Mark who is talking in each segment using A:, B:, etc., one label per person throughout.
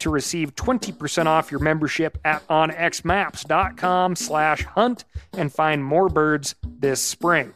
A: to receive 20% off your membership at onxmaps.com slash hunt and find more birds this spring.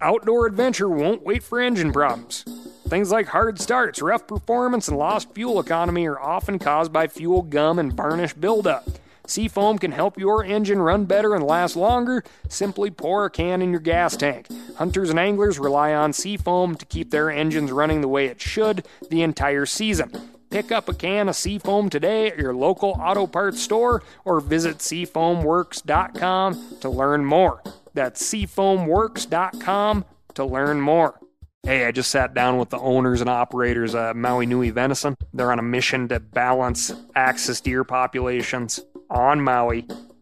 A: Outdoor adventure won't wait for engine problems. Things like hard starts, rough performance, and lost fuel economy are often caused by fuel gum and varnish buildup. Seafoam can help your engine run better and last longer. Simply pour a can in your gas tank. Hunters and anglers rely on Seafoam to keep their engines running the way it should the entire season. Pick up a can of Seafoam today at your local auto parts store or visit seafoamworks.com to learn more. That's seafoamworks.com to learn more. Hey, I just sat down with the owners and operators of Maui Nui Venison. They're on a mission to balance axis deer populations on Maui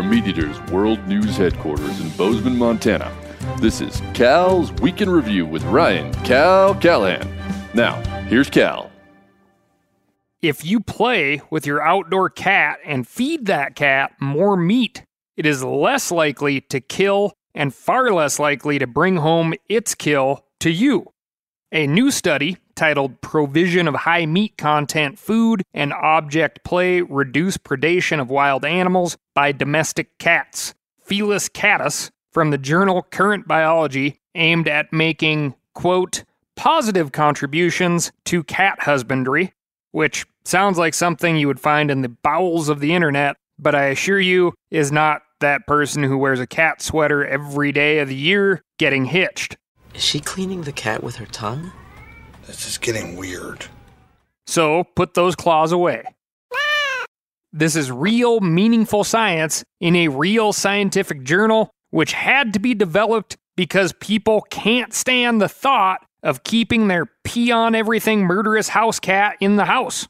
B: From MeatEater's World News Headquarters in Bozeman, Montana, this is Cal's Week in Review with Ryan Cal Callahan. Now, here's Cal.
A: If you play with your outdoor cat and feed that cat more meat, it is less likely to kill and far less likely to bring home its kill to you. A new study titled Provision of High Meat Content Food and Object Play Reduce Predation of Wild Animals by Domestic Cats, Felis catus, from the journal Current Biology, aimed at making, quote, positive contributions to cat husbandry, which sounds like something you would find in the bowels of the internet, but I assure you is not that person who wears a cat sweater every day of the year getting hitched.
C: Is she cleaning the cat with her tongue?
D: This is getting weird.
A: So put those claws away. This is real, meaningful science in a real scientific journal, which had to be developed because people can't stand the thought of keeping their pee on everything murderous house cat in the house.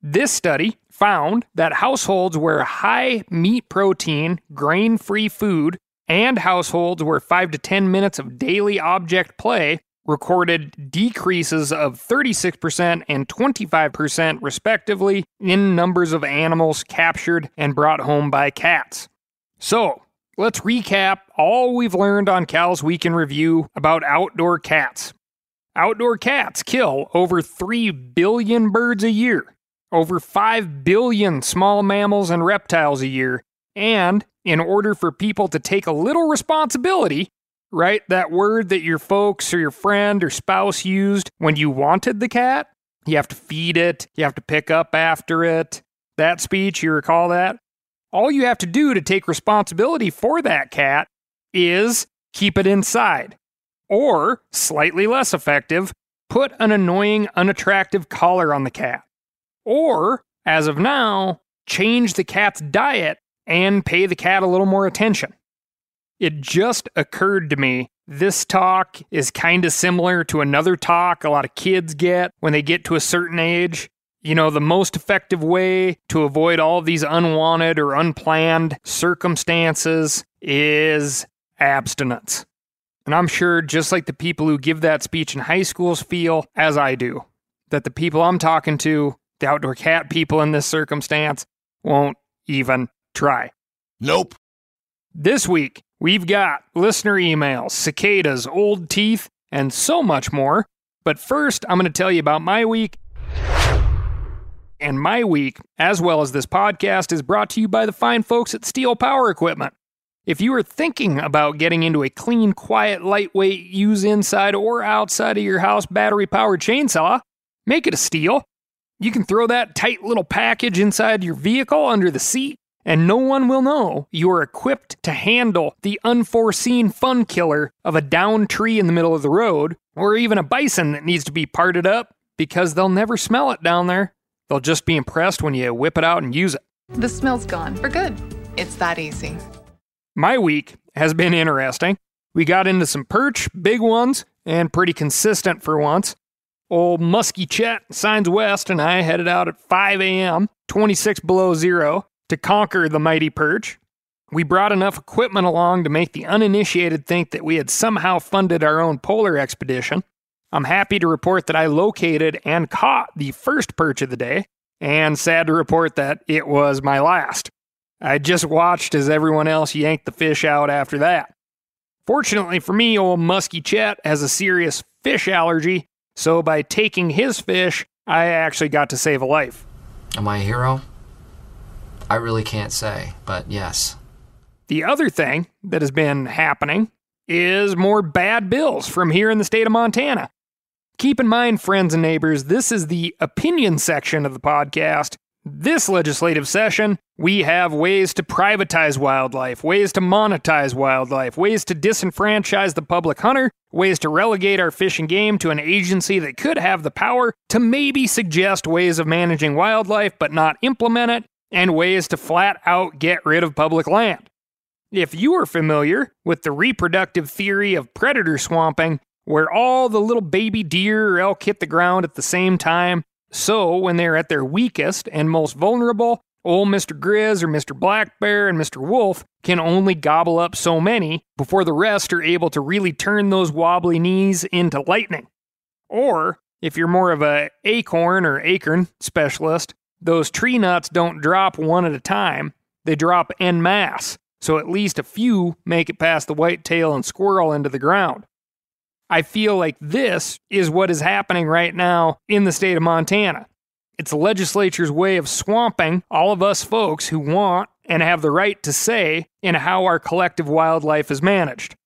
A: This study found that households where high meat protein, grain free food, and households where 5 to 10 minutes of daily object play recorded decreases of 36% and 25%, respectively, in numbers of animals captured and brought home by cats. So, let's recap all we've learned on Cal's Week in Review about outdoor cats. Outdoor cats kill over 3 billion birds a year, over 5 billion small mammals and reptiles a year, and in order for people to take a little responsibility, right? That word that your folks or your friend or spouse used when you wanted the cat. You have to feed it, you have to pick up after it. That speech, you recall that? All you have to do to take responsibility for that cat is keep it inside. Or, slightly less effective, put an annoying, unattractive collar on the cat. Or, as of now, change the cat's diet and pay the cat a little more attention. It just occurred to me this talk is kind of similar to another talk a lot of kids get when they get to a certain age. You know, the most effective way to avoid all these unwanted or unplanned circumstances is abstinence. And I'm sure, just like the people who give that speech in high schools feel, as I do, that the people I'm talking to, the outdoor cat people in this circumstance, won't even try.
D: Nope.
A: This week, we've got listener emails, cicadas, old teeth, and so much more. But first, I'm going to tell you about my week. And my week, as well as this podcast, is brought to you by the fine folks at Stihl Power Equipment. If you are thinking about getting into a clean, quiet, lightweight, use inside or outside of your house battery powered chainsaw, make it a Stihl. You can throw that tight little package inside your vehicle under the seat, and no one will know you are equipped to handle the unforeseen fun killer of a downed tree in the middle of the road, or even a bison that needs to be parted up, because they'll never smell it down there. They'll just be impressed when you whip it out and use it.
E: The smell's gone for good. It's that easy.
A: My week has been interesting. We got into some perch, big ones, and pretty consistent for once. Old Muskie Chet signs west, and I headed out at 5 a.m., 26 below zero, to conquer the mighty perch. We brought enough equipment along to make the uninitiated think that we had somehow funded our own polar expedition. I'm happy to report that I located and caught the first perch of the day, and sad to report that it was my last. I just watched as everyone else yanked the fish out after that. Fortunately for me, old Muskie Chet has a serious fish allergy, so by taking his fish, I actually got to save a life.
C: Am I a hero? I really can't say, but yes.
A: The other thing that has been happening is more bad bills from here in the state of Montana. Keep in mind, friends and neighbors, this is the opinion section of the podcast. This legislative session, we have ways to privatize wildlife, ways to monetize wildlife, ways to disenfranchise the public hunter, ways to relegate our fish and game to an agency that could have the power to maybe suggest ways of managing wildlife but not implement it, and ways to flat out get rid of public land. If you are familiar with the reproductive theory of predator swamping, where all the little baby deer or elk hit the ground at the same time, so when they're at their weakest and most vulnerable, old Mr. Grizz or Mr. Black Bear and Mr. Wolf can only gobble up so many before the rest are able to really turn those wobbly knees into lightning. Or, if you're more of a acorn or acorn specialist, those tree nuts don't drop one at a time, they drop en masse, so at least a few make it past the whitetail and squirrel into the ground. I feel like this is what is happening right now in the state of Montana. It's the legislature's way of swamping all of us folks who want and have the right to say in how our collective wildlife is managed.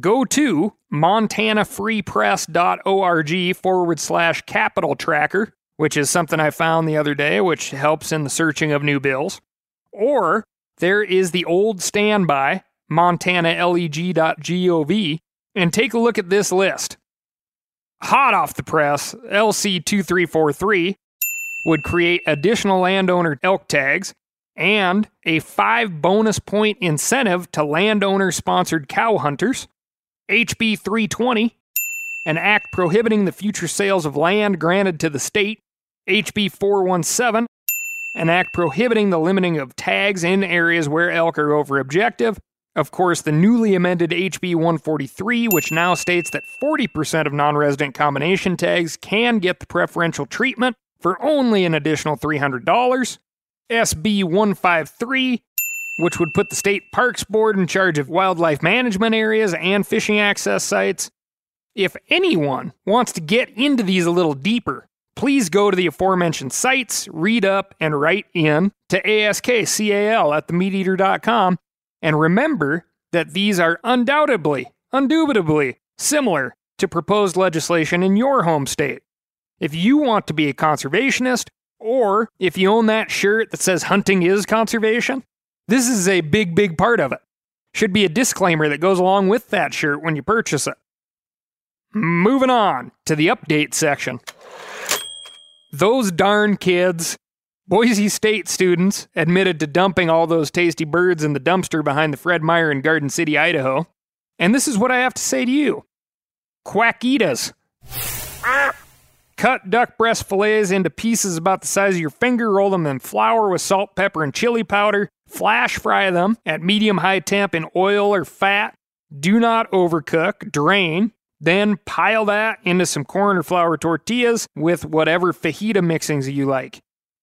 A: Go to montanafreepress.org forward slash capital tracker, which is something I found the other day, which helps in the searching of new bills. Or there is the old standby, montanaleg.gov, and take a look at this list. Hot off the press, LC2343 would create additional landowner elk tags and a five bonus point incentive to landowner sponsored cow hunters. HB 320, an act prohibiting the future sales of land granted to the state. HB 417, an act prohibiting the limiting of tags in areas where elk are over objective. Of course, the newly amended HB 143, which now states that 40% of non resident combination tags can get the preferential treatment for only an additional $300. SB 153, which would put the State Parks Board in charge of wildlife management areas and fishing access sites. If anyone wants to get into these a little deeper, please go to the aforementioned sites, read up, and write in to askcal at themeateater.com and remember that these are undoubtedly, undubitably similar to proposed legislation in your home state. If you want to be a conservationist, or if you own that shirt that says hunting is conservation, this is a big, big part of it. Should be a disclaimer that goes along with that shirt when you purchase it. Moving on to the update section. Those darn kids Boise State students admitted to dumping all those tasty birds in the dumpster behind the Fred Meyer in Garden City, Idaho. And this is what I have to say to you Quackitas. Cut duck breast fillets into pieces about the size of your finger, roll them in flour with salt, pepper, and chili powder, flash fry them at medium high temp in oil or fat. Do not overcook, drain, then pile that into some corn or flour tortillas with whatever fajita mixings you like.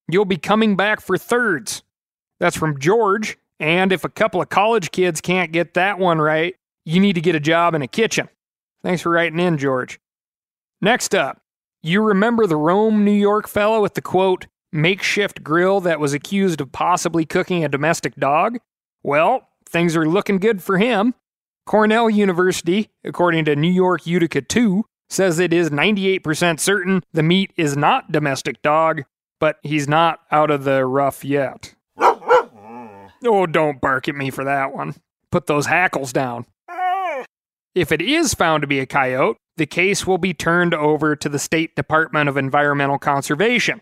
A: You'll be coming back for thirds. That's from George. And if a couple of college kids can't get that one right, you need to get a job in a kitchen. Thanks for writing in, George. Next up, you remember the Rome, New York fellow with the quote, makeshift grill that was accused of possibly cooking a domestic dog? Well, things are looking good for him. Cornell University, according to New York Utica 2, says it is 98% certain the meat is not domestic dog, but he's not out of the rough yet. Oh, don't bark at me for that one. Put those hackles down. If it is found to be a coyote, the case will be turned over to the State Department of Environmental Conservation.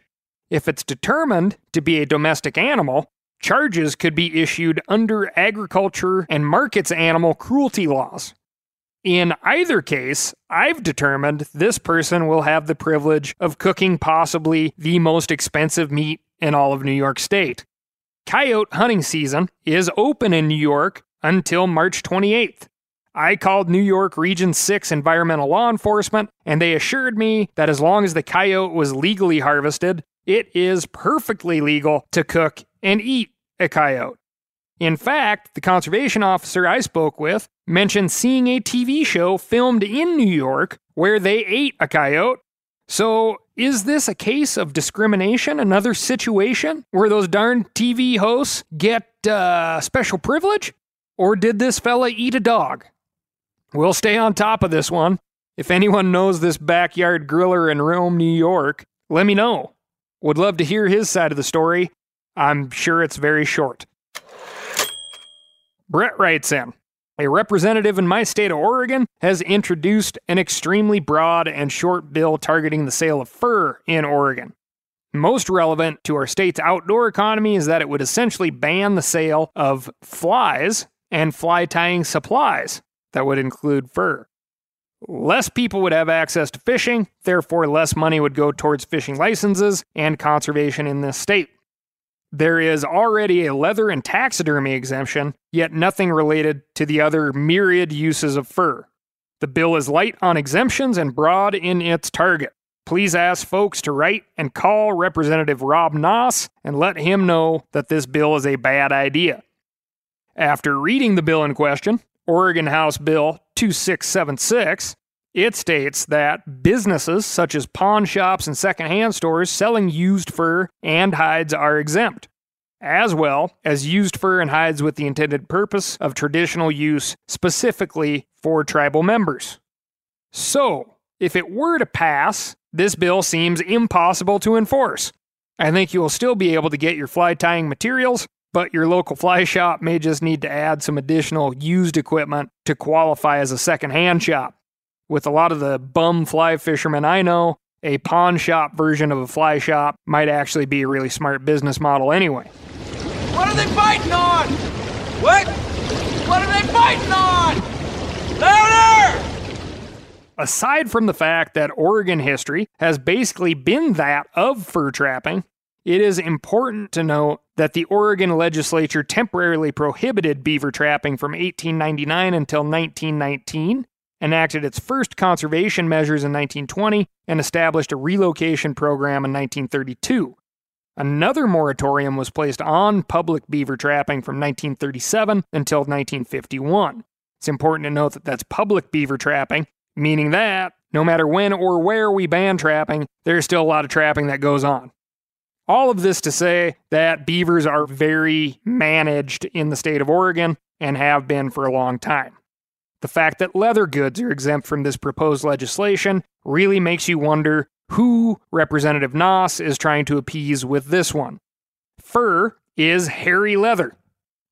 A: If it's determined to be a domestic animal, charges could be issued under agriculture and markets animal cruelty laws. In either case, I've determined this person will have the privilege of cooking possibly the most expensive meat in all of New York State. Coyote hunting season is open in New York until March 28th. I called New York Region 6 Environmental Law Enforcement, and they assured me that as long as the coyote was legally harvested, it is perfectly legal to cook and eat a coyote. In fact, the conservation officer I spoke with mentioned seeing a TV show filmed in New York where they ate a coyote. So, is this a case of discrimination? Another situation where those darn TV hosts get uh, special privilege? Or did this fella eat a dog? We'll stay on top of this one. If anyone knows this backyard griller in Rome, New York, let me know. Would love to hear his side of the story. I'm sure it's very short. Brett writes in A representative in my state of Oregon has introduced an extremely broad and short bill targeting the sale of fur in Oregon. Most relevant to our state's outdoor economy is that it would essentially ban the sale of flies and fly tying supplies that would include fur. Less people would have access to fishing, therefore, less money would go towards fishing licenses and conservation in this state. There is already a leather and taxidermy exemption, yet nothing related to the other myriad uses of fur. The bill is light on exemptions and broad in its target. Please ask folks to write and call Representative Rob Noss and let him know that this bill is a bad idea. After reading the bill in question, Oregon House Bill 2676, it states that businesses such as pawn shops and secondhand stores selling used fur and hides are exempt, as well as used fur and hides with the intended purpose of traditional use specifically for tribal members. So, if it were to pass, this bill seems impossible to enforce. I think you will still be able to get your fly tying materials, but your local fly shop may just need to add some additional used equipment to qualify as a secondhand shop. With a lot of the bum fly fishermen I know, a pawn shop version of a fly shop might actually be a really smart business model anyway.
F: What are they fighting on? What? What are they fighting on? Louder!
A: Aside from the fact that Oregon history has basically been that of fur trapping, it is important to note that the Oregon legislature temporarily prohibited beaver trapping from 1899 until 1919 enacted its first conservation measures in 1920, and established a relocation program in 1932. Another moratorium was placed on public beaver trapping from 1937 until 1951. It's important to note that that's public beaver trapping, meaning that no matter when or where we ban trapping, there's still a lot of trapping that goes on. All of this to say that beavers are very managed in the state of Oregon and have been for a long time. The fact that leather goods are exempt from this proposed legislation really makes you wonder who Representative Noss is trying to appease with this one. Fur is hairy leather.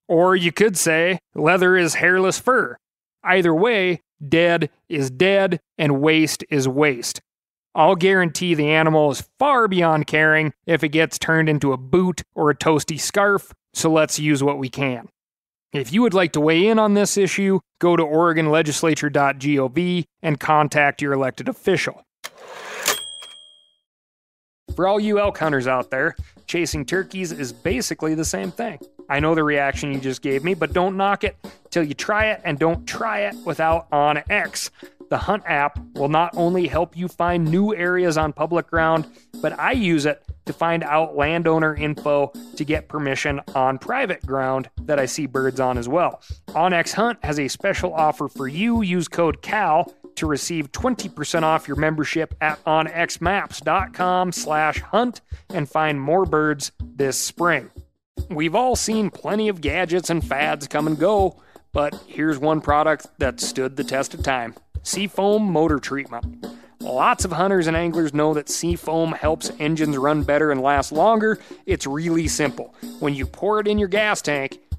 A: Or you could say leather is hairless fur. Either way, dead is dead and waste is waste. I'll guarantee the animal is far beyond caring if it gets turned into a boot or a toasty scarf, so let's use what we can. If you would like to weigh in on this issue, go to OregonLegislature.gov and contact your elected official. For all you elk hunters out there, chasing turkeys is basically the same thing. I know the reaction you just gave me, but don't knock it till you try it and don't try it without OnX. The Hunt app will not only help you find new areas on public ground, but I use it to find out landowner info to get permission on private ground that I see birds on as well. OnX Hunt has a special offer for you. Use code CAL to receive 20% off your membership at onxmaps.com slash hunt and find more birds this spring. We've all seen plenty of gadgets and fads come and go, but here's one product that stood the test of time. Seafoam Motor Treatment. Lots of hunters and anglers know that seafoam helps engines run better and last longer. It's really simple. When you pour it in your gas tank,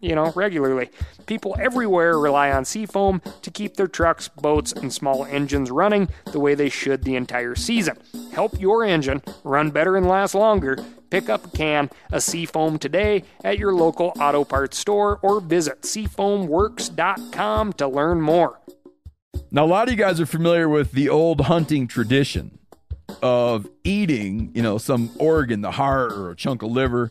A: you know, regularly. People everywhere rely on Seafoam to keep their trucks, boats, and small engines running the way they should the entire season. Help your engine run better and last longer. Pick up a can of Seafoam today at your local auto parts store or visit seafoamworks.com to learn more.
G: Now, a lot of you guys are familiar with the old hunting tradition of eating, you know, some organ, the heart or a chunk of liver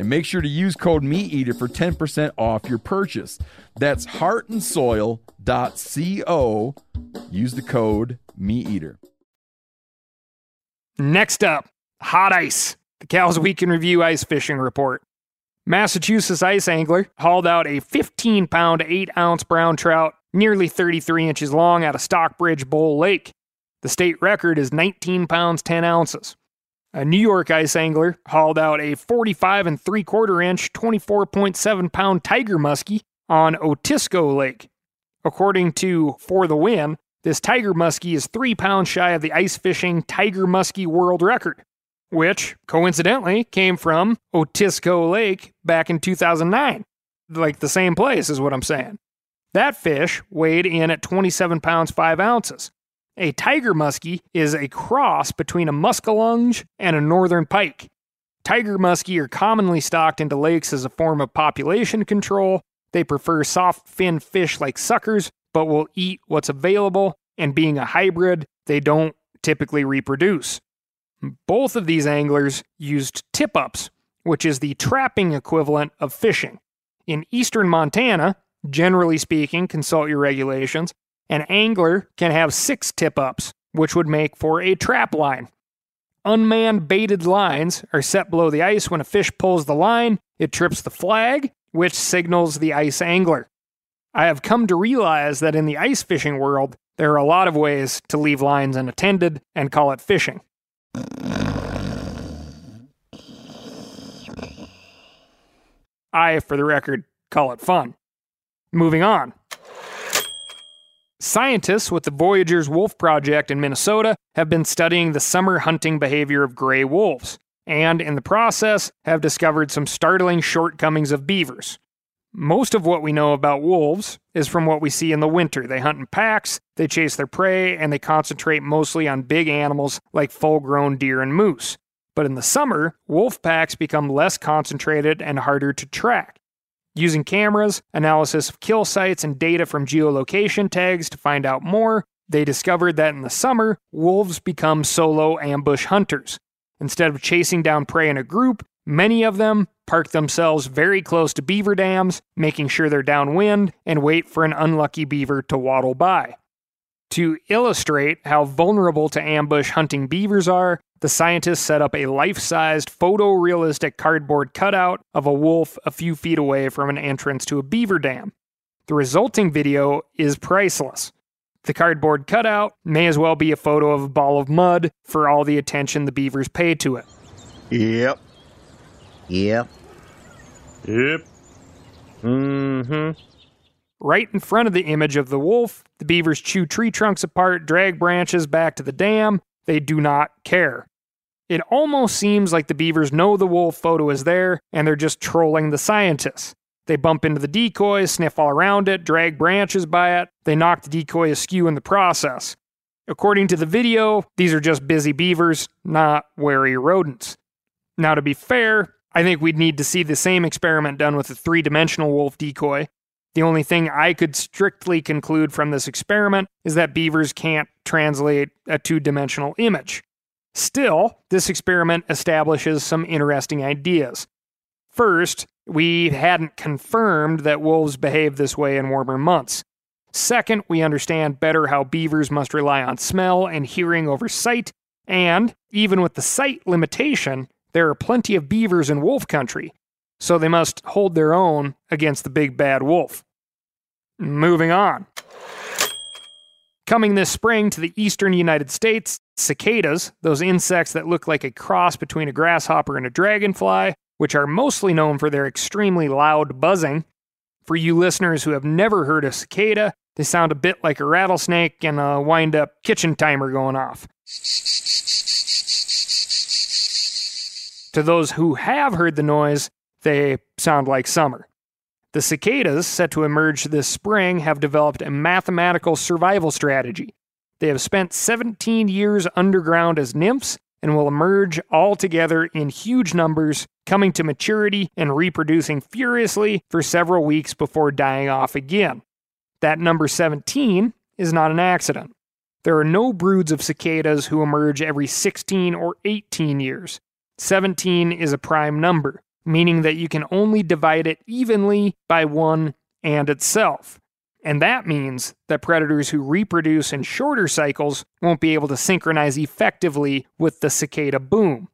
G: and make sure to use code MeatEater for 10% off your purchase. That's heartandsoil.co. Use the code MeatEater.
A: Next up, hot ice. The Cal's Week in Review Ice Fishing Report. Massachusetts ice angler hauled out a 15 pound, 8 ounce brown trout, nearly 33 inches long, out of Stockbridge Bowl Lake. The state record is 19 pounds, 10 ounces. A New York ice angler hauled out a 45 and 3 quarter inch, 24.7 pound tiger muskie on Otisco Lake. According to For the Win, this tiger muskie is 3 pounds shy of the ice fishing tiger muskie world record, which coincidentally came from Otisco Lake back in 2009. Like the same place is what I'm saying. That fish weighed in at 27 pounds 5 ounces. A tiger muskie is a cross between a muskellunge and a northern pike. Tiger muskie are commonly stocked into lakes as a form of population control. They prefer soft fin fish like suckers, but will eat what's available, and being a hybrid, they don't typically reproduce. Both of these anglers used tip ups, which is the trapping equivalent of fishing. In eastern Montana, generally speaking, consult your regulations, an angler can have six tip ups, which would make for a trap line. Unmanned baited lines are set below the ice when a fish pulls the line, it trips the flag, which signals the ice angler. I have come to realize that in the ice fishing world, there are a lot of ways to leave lines unattended and call it fishing. I, for the record, call it fun. Moving on. Scientists with the Voyageurs Wolf Project in Minnesota have been studying the summer hunting behavior of gray wolves, and in the process have discovered some startling shortcomings of beavers. Most of what we know about wolves is from what we see in the winter. They hunt in packs, they chase their prey, and they concentrate mostly on big animals like full grown deer and moose. But in the summer, wolf packs become less concentrated and harder to track. Using cameras, analysis of kill sites, and data from geolocation tags to find out more, they discovered that in the summer, wolves become solo ambush hunters. Instead of chasing down prey in a group, many of them park themselves very close to beaver dams, making sure they're downwind, and wait for an unlucky beaver to waddle by. To illustrate how vulnerable to ambush hunting beavers are, the scientists set up a life sized photorealistic cardboard cutout of a wolf a few feet away from an entrance to a beaver dam. The resulting video is priceless. The cardboard cutout may as well be a photo of a ball of mud for all the attention the beavers pay to it.
H: Yep. Yep.
I: Yep. Mm hmm.
A: Right in front of the image of the wolf, the beavers chew tree trunks apart, drag branches back to the dam. They do not care. It almost seems like the beavers know the wolf photo is there and they're just trolling the scientists. They bump into the decoy, sniff all around it, drag branches by it. They knock the decoy askew in the process. According to the video, these are just busy beavers, not wary rodents. Now, to be fair, I think we'd need to see the same experiment done with a three dimensional wolf decoy. The only thing I could strictly conclude from this experiment is that beavers can't translate a two dimensional image. Still, this experiment establishes some interesting ideas. First, we hadn't confirmed that wolves behave this way in warmer months. Second, we understand better how beavers must rely on smell and hearing over sight, and even with the sight limitation, there are plenty of beavers in wolf country, so they must hold their own against the big bad wolf. Moving on. Coming this spring to the eastern United States, cicadas, those insects that look like a cross between a grasshopper and a dragonfly, which are mostly known for their extremely loud buzzing. For you listeners who have never heard a cicada, they sound a bit like a rattlesnake and a wind up kitchen timer going off. To those who have heard the noise, they sound like summer. The cicadas, set to emerge this spring, have developed a mathematical survival strategy. They have spent 17 years underground as nymphs and will emerge all together in huge numbers, coming to maturity and reproducing furiously for several weeks before dying off again. That number 17 is not an accident. There are no broods of cicadas who emerge every 16 or 18 years. 17 is a prime number meaning that you can only divide it evenly by 1 and itself. And that means that predators who reproduce in shorter cycles won't be able to synchronize effectively with the cicada boom.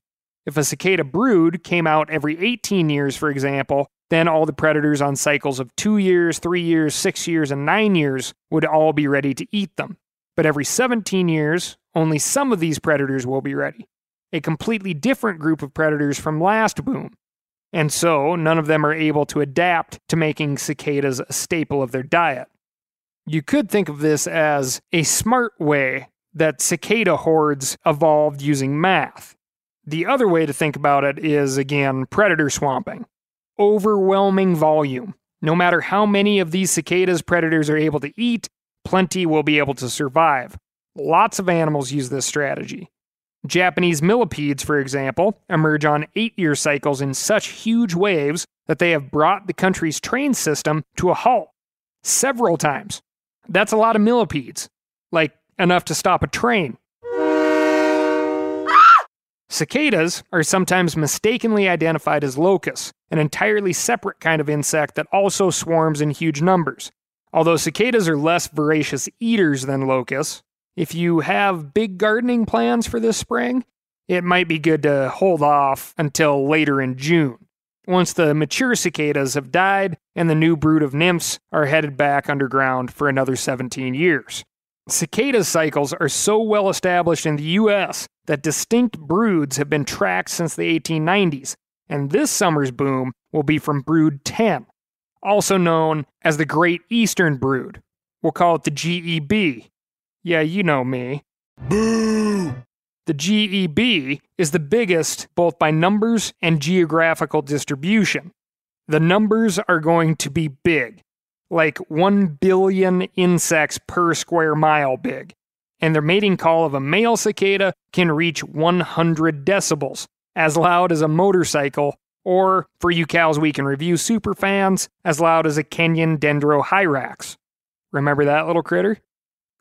A: If a cicada brood came out every 18 years, for example, then all the predators on cycles of 2 years, 3 years, 6 years, and 9 years would all be ready to eat them. But every 17 years, only some of these predators will be ready. A completely different group of predators from last boom, and so none of them are able to adapt to making cicadas a staple of their diet. You could think of this as a smart way that cicada hordes evolved using math. The other way to think about it is, again, predator swamping. Overwhelming volume. No matter how many of these cicadas predators are able to eat, plenty will be able to survive. Lots of animals use this strategy. Japanese millipedes, for example, emerge on eight year cycles in such huge waves that they have brought the country's train system to a halt several times. That's a lot of millipedes, like enough to stop a train. Cicadas are sometimes mistakenly identified as locusts, an entirely separate kind of insect that also swarms in huge numbers. Although cicadas are less voracious eaters than locusts, if you have big gardening plans for this spring, it might be good to hold off until later in June. Once the mature cicadas have died and the new brood of nymphs are headed back underground for another 17 years. Cicada cycles are so well established in the US that distinct broods have been tracked since the 1890s, and this summer's boom will be from brood 10, also known as the Great Eastern Brood. We'll call it the GEB, yeah, you know me. Boo! The GEB is the biggest both by numbers and geographical distribution. The numbers are going to be big, like 1 billion insects per square mile big. And their mating call of a male cicada can reach 100 decibels, as loud as a motorcycle, or, for you Cal's Week in Review super fans, as loud as a Kenyan dendrohyrax. Remember that little critter?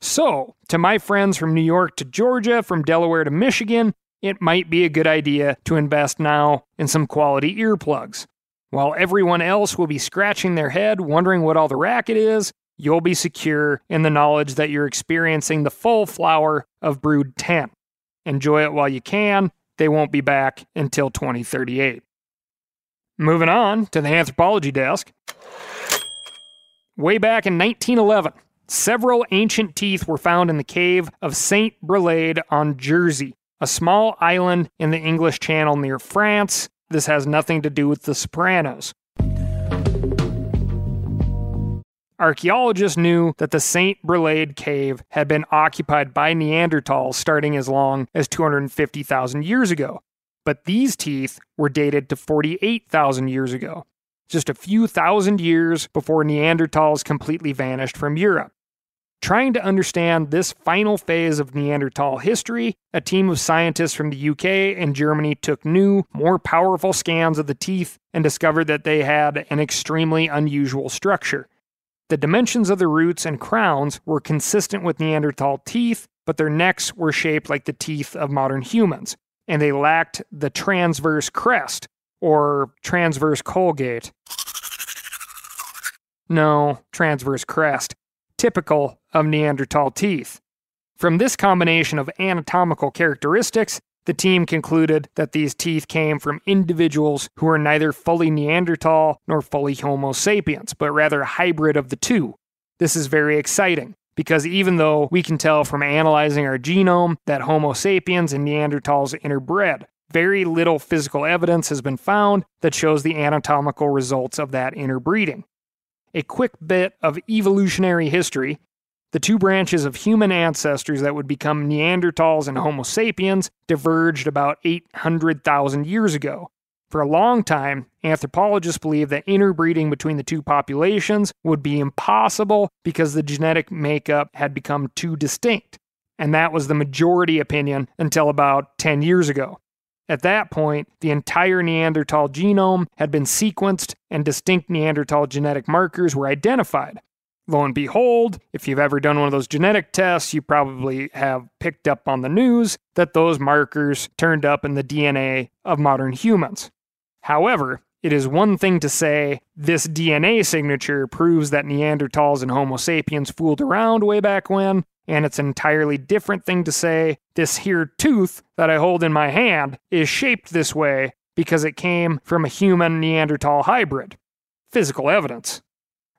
A: So, to my friends from New York to Georgia, from Delaware to Michigan, it might be a good idea to invest now in some quality earplugs. While everyone else will be scratching their head wondering what all the racket is, you'll be secure in the knowledge that you're experiencing the full flower of Brood 10. Enjoy it while you can. They won't be back until 2038. Moving on to the anthropology desk. Way back in 1911, Several ancient teeth were found in the cave of St. Brelade on Jersey, a small island in the English Channel near France. This has nothing to do with the Sopranos. Archaeologists knew that the St. Brelade cave had been occupied by Neanderthals starting as long as 250,000 years ago, but these teeth were dated to 48,000 years ago, just a few thousand years before Neanderthals completely vanished from Europe. Trying to understand this final phase of Neanderthal history, a team of scientists from the UK and Germany took new, more powerful scans of the teeth and discovered that they had an extremely unusual structure. The dimensions of the roots and crowns were consistent with Neanderthal teeth, but their necks were shaped like the teeth of modern humans, and they lacked the transverse crest, or transverse colgate. No, transverse crest, typical of Neanderthal teeth. From this combination of anatomical characteristics, the team concluded that these teeth came from individuals who were neither fully Neanderthal nor fully Homo sapiens, but rather a hybrid of the two. This is very exciting because even though we can tell from analyzing our genome that Homo sapiens and Neanderthals interbred, very little physical evidence has been found that shows the anatomical results of that interbreeding. A quick bit of evolutionary history the two branches of human ancestors that would become Neanderthals and Homo sapiens diverged about 800,000 years ago. For a long time, anthropologists believed that interbreeding between the two populations would be impossible because the genetic makeup had become too distinct. And that was the majority opinion until about 10 years ago. At that point, the entire Neanderthal genome had been sequenced and distinct Neanderthal genetic markers were identified. Lo and behold, if you've ever done one of those genetic tests, you probably have picked up on the news that those markers turned up in the DNA of modern humans. However, it is one thing to say this DNA signature proves that Neanderthals and Homo sapiens fooled around way back when, and it's an entirely different thing to say this here tooth that I hold in my hand is shaped this way because it came from a human Neanderthal hybrid. Physical evidence.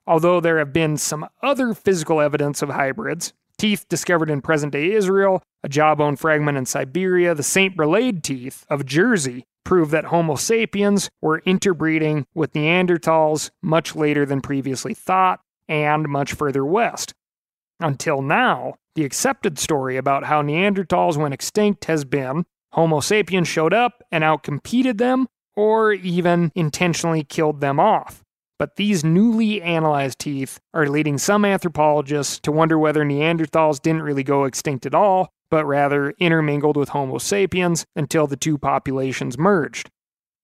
A: Although there have been some other physical evidence of hybrids, teeth discovered in present day Israel, a jawbone fragment in Siberia, the St. Brelade teeth of Jersey prove that Homo sapiens were interbreeding with Neanderthals much later than previously thought and much further west. Until now, the accepted story about how Neanderthals went extinct has been Homo sapiens showed up and outcompeted them, or even intentionally killed them off. But these newly analyzed teeth are leading some anthropologists to wonder whether Neanderthals didn't really go extinct at all, but rather intermingled with Homo sapiens until the two populations merged.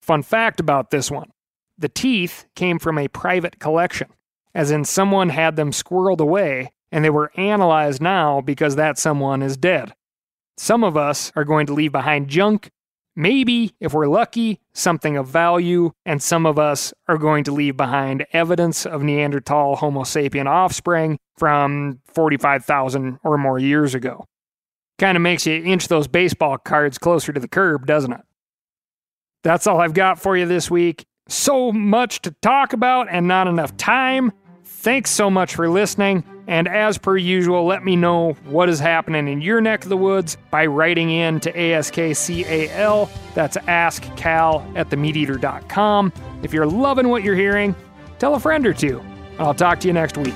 A: Fun fact about this one the teeth came from a private collection, as in someone had them squirreled away, and they were analyzed now because that someone is dead. Some of us are going to leave behind junk Maybe, if we're lucky, something of value, and some of us are going to leave behind evidence of Neanderthal Homo sapien offspring from 45,000 or more years ago. Kind of makes you inch those baseball cards closer to the curb, doesn't it? That's all I've got for you this week. So much to talk about and not enough time. Thanks so much for listening. And as per usual, let me know what is happening in your neck of the woods by writing in to ASKCAL. That's askcal at themeateater.com. If you're loving what you're hearing, tell a friend or two. I'll talk to you next week.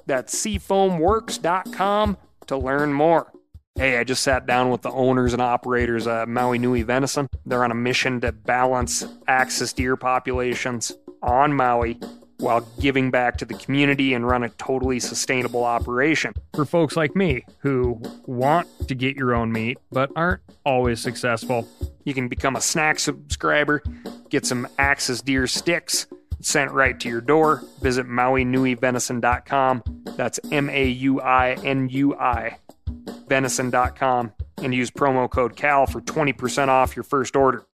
A: That's seafoamworks.com to learn more. Hey, I just sat down with the owners and operators of Maui Nui Venison. They're on a mission to balance axis deer populations on Maui while giving back to the community and run a totally sustainable operation. For folks like me who want to get your own meat but aren't always successful, you can become a snack subscriber, get some Axis deer sticks sent right to your door. Visit MauiNuiVenison.com. That's M A U I N U I venison.com and use promo code CAL for 20% off your first order.